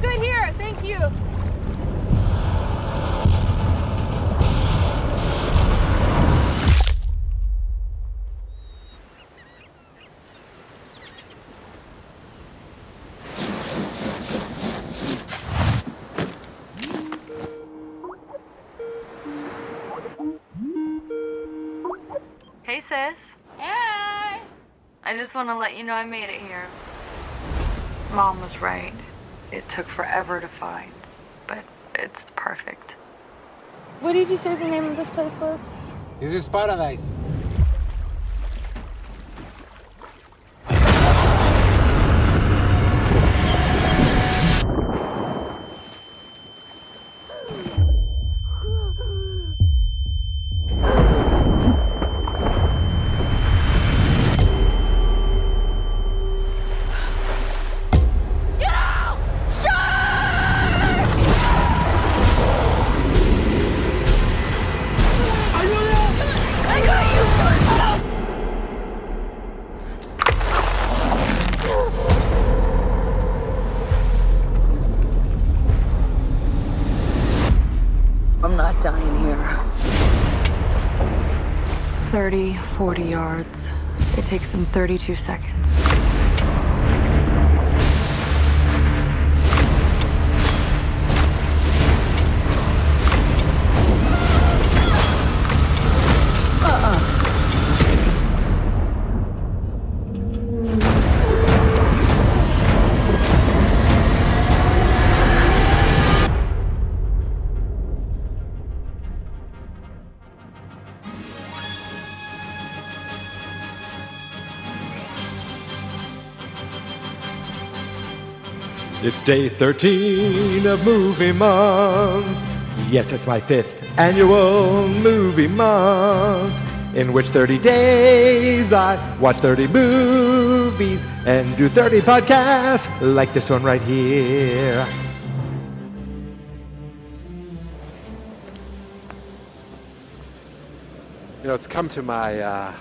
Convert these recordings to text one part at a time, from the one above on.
good here. Thank you. Hey, sis. Hey. I just want to let you know I made it here. Mom was right. It took forever to find, but it's perfect. What did you say the name of this place was? This is paradise. 30, 40 yards. It takes them 32 seconds. It's day 13 of movie month. Yes, it's my fifth annual movie month, in which 30 days I watch 30 movies and do 30 podcasts like this one right here. You know, it's come to my uh,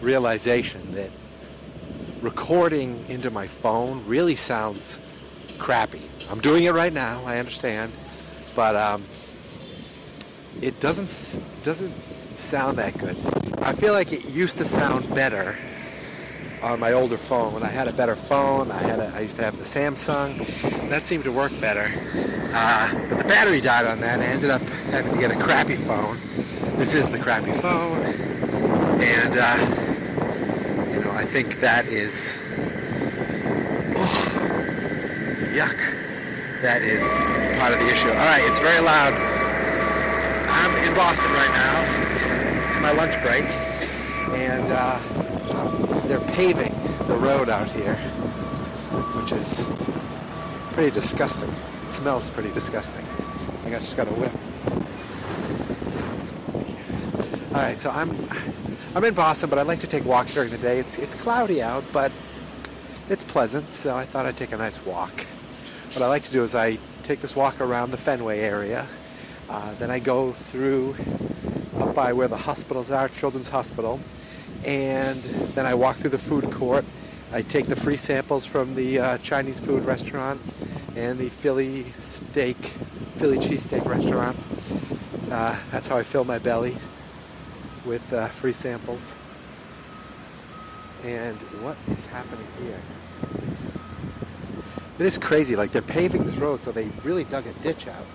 realization that recording into my phone really sounds crappy. I'm doing it right now, I understand, but um, it doesn't doesn't sound that good. I feel like it used to sound better on my older phone. When I had a better phone, I had a, I used to have the Samsung. That seemed to work better. Uh, but the battery died on that, I ended up having to get a crappy phone. This is the crappy phone, and uh, think that is oh, yuck. That is part of the issue. All right, it's very loud. I'm in Boston right now. It's my lunch break, and uh, they're paving the road out here, which is pretty disgusting. It smells pretty disgusting. I just got a whiff. All right, so I'm I'm in Boston, but I like to take walks during the day. It's it's cloudy out, but it's pleasant, so I thought I'd take a nice walk. What I like to do is I take this walk around the Fenway area. Uh, then I go through up by where the hospitals are, Children's Hospital, and then I walk through the food court. I take the free samples from the uh, Chinese food restaurant and the Philly steak, Philly cheesesteak restaurant. Uh, that's how I fill my belly with uh, free samples. And what is happening here? It is crazy. Like they're paving this road, so they really dug a ditch out,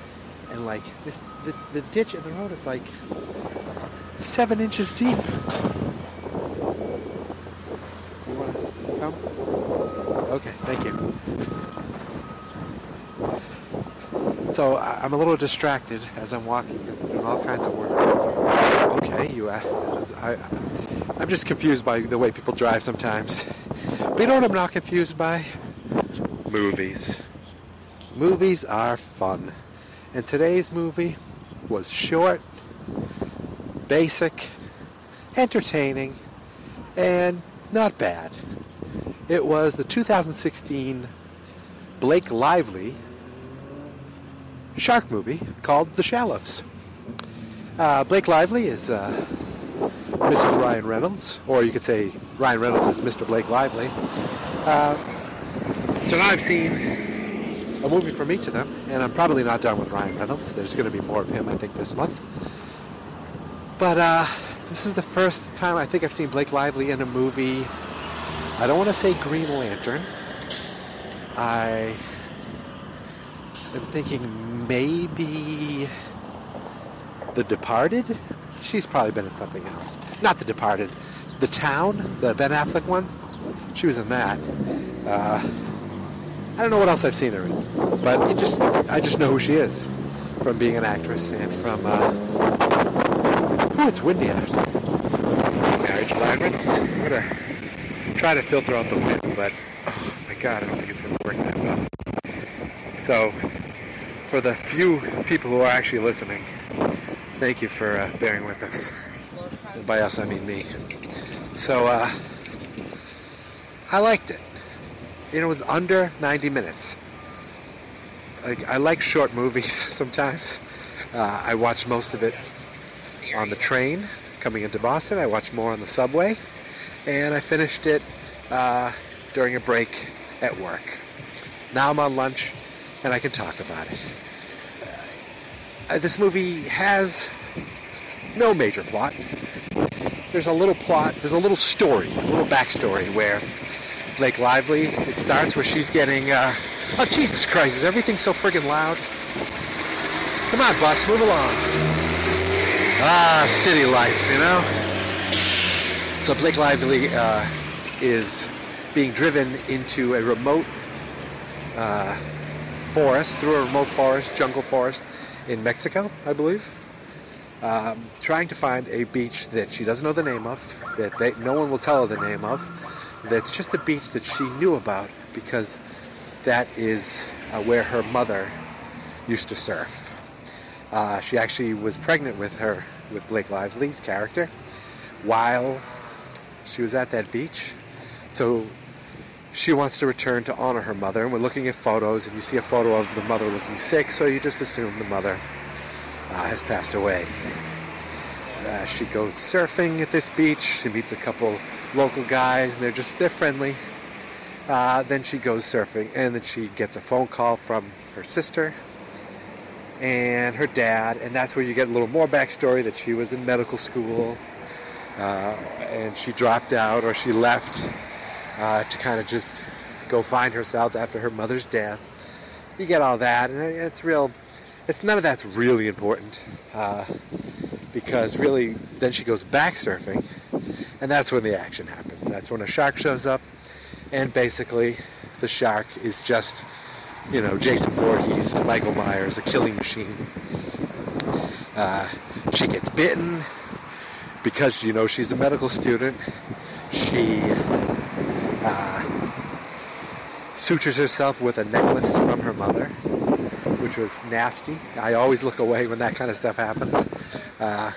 and like this, the, the ditch in the road is like seven inches deep. You want to come? Okay, thank you. So I'm a little distracted as I'm walking because I'm doing all kinds of work. Okay, you. Uh, I, I'm just confused by the way people drive sometimes. But you know what I'm not confused by? Movies. Movies are fun. And today's movie was short, basic, entertaining, and not bad. It was the 2016 Blake Lively shark movie called The Shallows. Uh, Blake Lively is uh, Mrs. Ryan Reynolds, or you could say Ryan Reynolds is Mr. Blake Lively. Uh, So now I've seen a movie from each of them, and I'm probably not done with Ryan Reynolds. There's going to be more of him, I think, this month. But uh, this is the first time I think I've seen Blake Lively in a movie. I don't want to say Green Lantern. I am thinking maybe The Departed. She's probably been in something else. Not The Departed. The Town, the Ben Affleck one. She was in that. Uh, I don't know what else I've seen her in, but just I just know who she is from being an actress and from. Uh, oh, it's windy out. Marriage. I'm gonna try to filter out the wind, but oh my god, I don't think it's gonna work that well. So, for the few people who are actually listening, thank you for uh, bearing with us. And by us, I mean me. So, uh, I liked it. You know, it was under 90 minutes. Like, I like short movies sometimes. Uh, I watched most of it on the train coming into Boston. I watched more on the subway. And I finished it uh, during a break at work. Now I'm on lunch and I can talk about it. Uh, this movie has no major plot. There's a little plot, there's a little story, a little backstory where Blake Lively, it starts where she's getting, uh, oh Jesus Christ, is everything so friggin' loud? Come on, bus, move along. Ah, city life, you know? So Blake Lively uh, is being driven into a remote uh, forest, through a remote forest, jungle forest in Mexico, I believe. Um, trying to find a beach that she doesn't know the name of, that they, no one will tell her the name of, that's just a beach that she knew about because that is uh, where her mother used to surf. Uh, she actually was pregnant with her, with Blake Lively's character, while she was at that beach. So she wants to return to honor her mother, and we're looking at photos, and you see a photo of the mother looking sick, so you just assume the mother uh, has passed away. Uh, she goes surfing at this beach. She meets a couple local guys, and they're just they're friendly. Uh, then she goes surfing, and then she gets a phone call from her sister and her dad, and that's where you get a little more backstory that she was in medical school, uh, and she dropped out or she left uh, to kind of just go find herself after her mother's death. You get all that, and it's real. It's none of that's really important uh, because really, then she goes back surfing, and that's when the action happens. That's when a shark shows up, and basically, the shark is just, you know, Jason Voorhees, Michael Myers, a killing machine. Uh, she gets bitten because you know she's a medical student. She uh, sutures herself with a necklace from her mother, which was nasty. I always look away when that kind of stuff happens. Uh,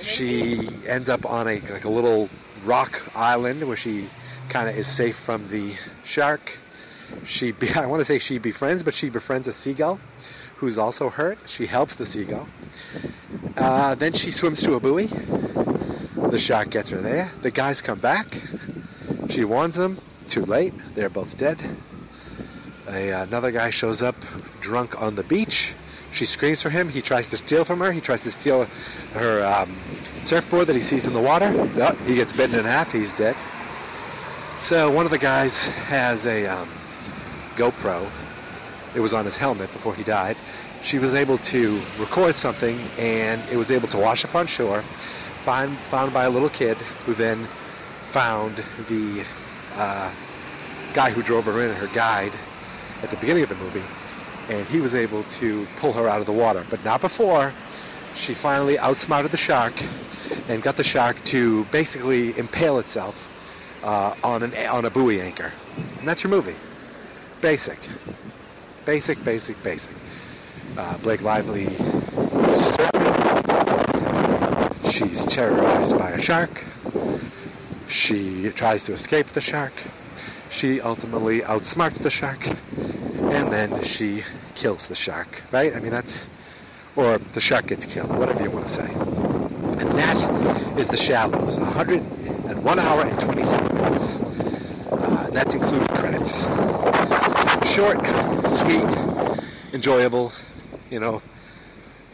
she ends up on a like a little rock island where she kind of is safe from the shark. She be, I want to say she befriends, but she befriends a seagull who's also hurt. She helps the seagull. Uh, then she swims to a buoy. The shark gets her there. The guys come back. She warns them. Too late. They're both dead. A, another guy shows up drunk on the beach. She screams for him. He tries to steal from her. He tries to steal her um, surfboard that he sees in the water. Oh, he gets bitten in half. He's dead. So one of the guys has a um, GoPro. It was on his helmet before he died. She was able to record something, and it was able to wash up on shore. Find, found by a little kid, who then found the uh, guy who drove her in, her guide, at the beginning of the movie, and he was able to pull her out of the water, but not before she finally outsmarted the shark and got the shark to basically impale itself uh, on an on a buoy anchor, and that's your movie. Basic, basic, basic, basic. Uh, Blake Lively. She's terrorized by a shark. She tries to escape the shark. She ultimately outsmarts the shark, and then she kills the shark. Right? I mean, that's or the shark gets killed, whatever you want to say. And that is The Shallows, 101 hour and 26 minutes. Uh, that's including credits. Short, sweet, enjoyable. You know,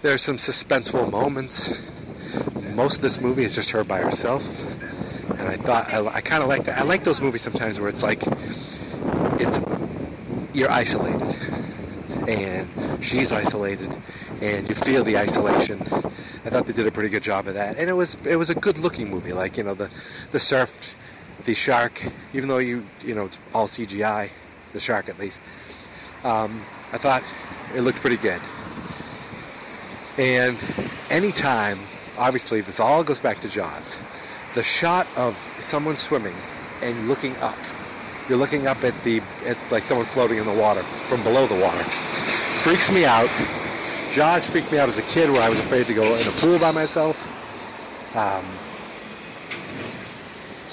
there's some suspenseful moments. Most of this movie is just her by herself, and I thought I, I kind of like that. I like those movies sometimes where it's like it's you're isolated, and she's isolated, and you feel the isolation. I thought they did a pretty good job of that, and it was it was a good looking movie. Like you know the the surf, the shark, even though you you know it's all CGI, the shark at least. Um, I thought it looked pretty good. And anytime, obviously, this all goes back to Jaws. The shot of someone swimming and looking up. You're looking up at the at like someone floating in the water from below the water. Freaks me out. Jaws freaked me out as a kid where I was afraid to go in a pool by myself. Um,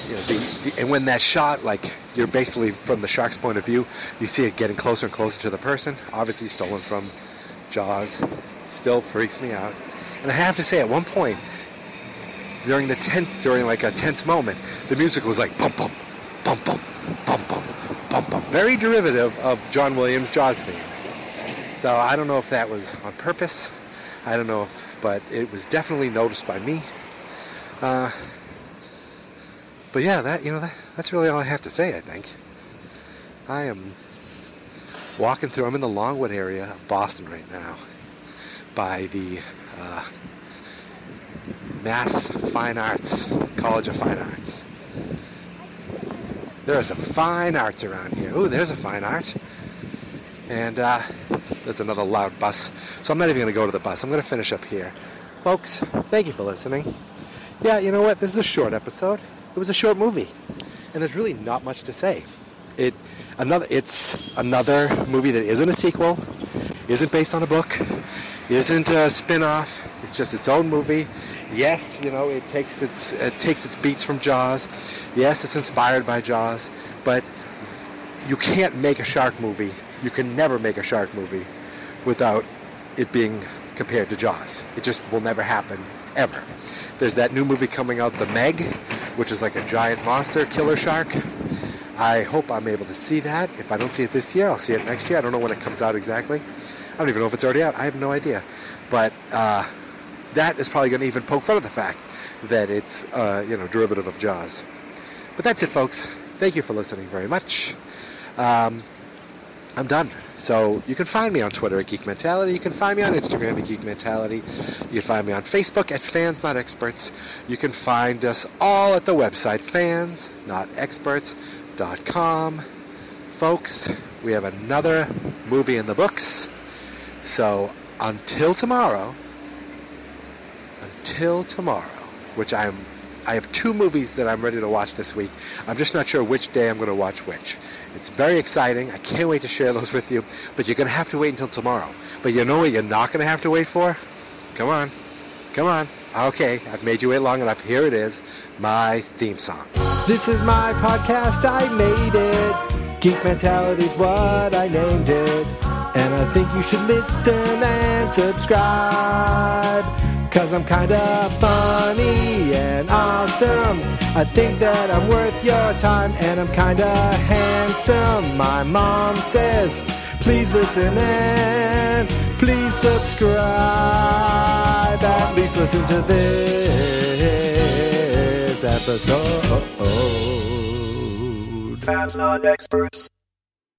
you know, the, the, and when that shot, like you're basically from the shark's point of view, you see it getting closer and closer to the person. Obviously stolen from Jaws. Still freaks me out. And I have to say, at one point, during the tense, during like a tense moment, the music was like bump bump, bump bump, bump bump. Very derivative of John Williams' Jaws theme. So I don't know if that was on purpose. I don't know if, but it was definitely noticed by me. Uh, but yeah, that you know that, that's really all I have to say. I think I am walking through. I'm in the Longwood area of Boston right now, by the uh, Mass Fine Arts College of Fine Arts. There are some fine arts around here. Ooh, there's a fine art. And uh, there's another loud bus. So I'm not even going to go to the bus. I'm going to finish up here. Folks, thank you for listening. Yeah, you know what? This is a short episode. It was a short movie. And there's really not much to say. It another it's another movie that isn't a sequel, isn't based on a book, isn't a spin-off. It's just its own movie. Yes, you know, it takes its it takes its beats from Jaws. Yes, it's inspired by Jaws, but you can't make a shark movie. You can never make a shark movie without it being compared to Jaws. It just will never happen ever. There's that new movie coming out, The Meg, which is like a giant monster killer shark. I hope I'm able to see that. If I don't see it this year, I'll see it next year. I don't know when it comes out exactly. I don't even know if it's already out. I have no idea. But uh, that is probably going to even poke fun at the fact that it's uh, you know derivative of Jaws. But that's it, folks. Thank you for listening very much. Um, I'm done. So you can find me on Twitter at Geek Mentality. You can find me on Instagram at Geek Mentality. You can find me on Facebook at Fans Not Experts. You can find us all at the website fansnotexperts.com. Folks, we have another movie in the books. So until tomorrow, until tomorrow, which I'm I have two movies that I'm ready to watch this week. I'm just not sure which day I'm going to watch which. It's very exciting. I can't wait to share those with you, but you're going to have to wait until tomorrow. But you know what you're not going to have to wait for? Come on. Come on. Okay, I've made you wait long enough. Here it is, my theme song. This is my podcast, I made it. Geek Mentality's what I named it. And I think you should listen and subscribe. Cause I'm kinda funny and awesome. I think that I'm worth your time and I'm kinda handsome. My mom says, please listen and please subscribe. At least listen to this episode. Fans not experts.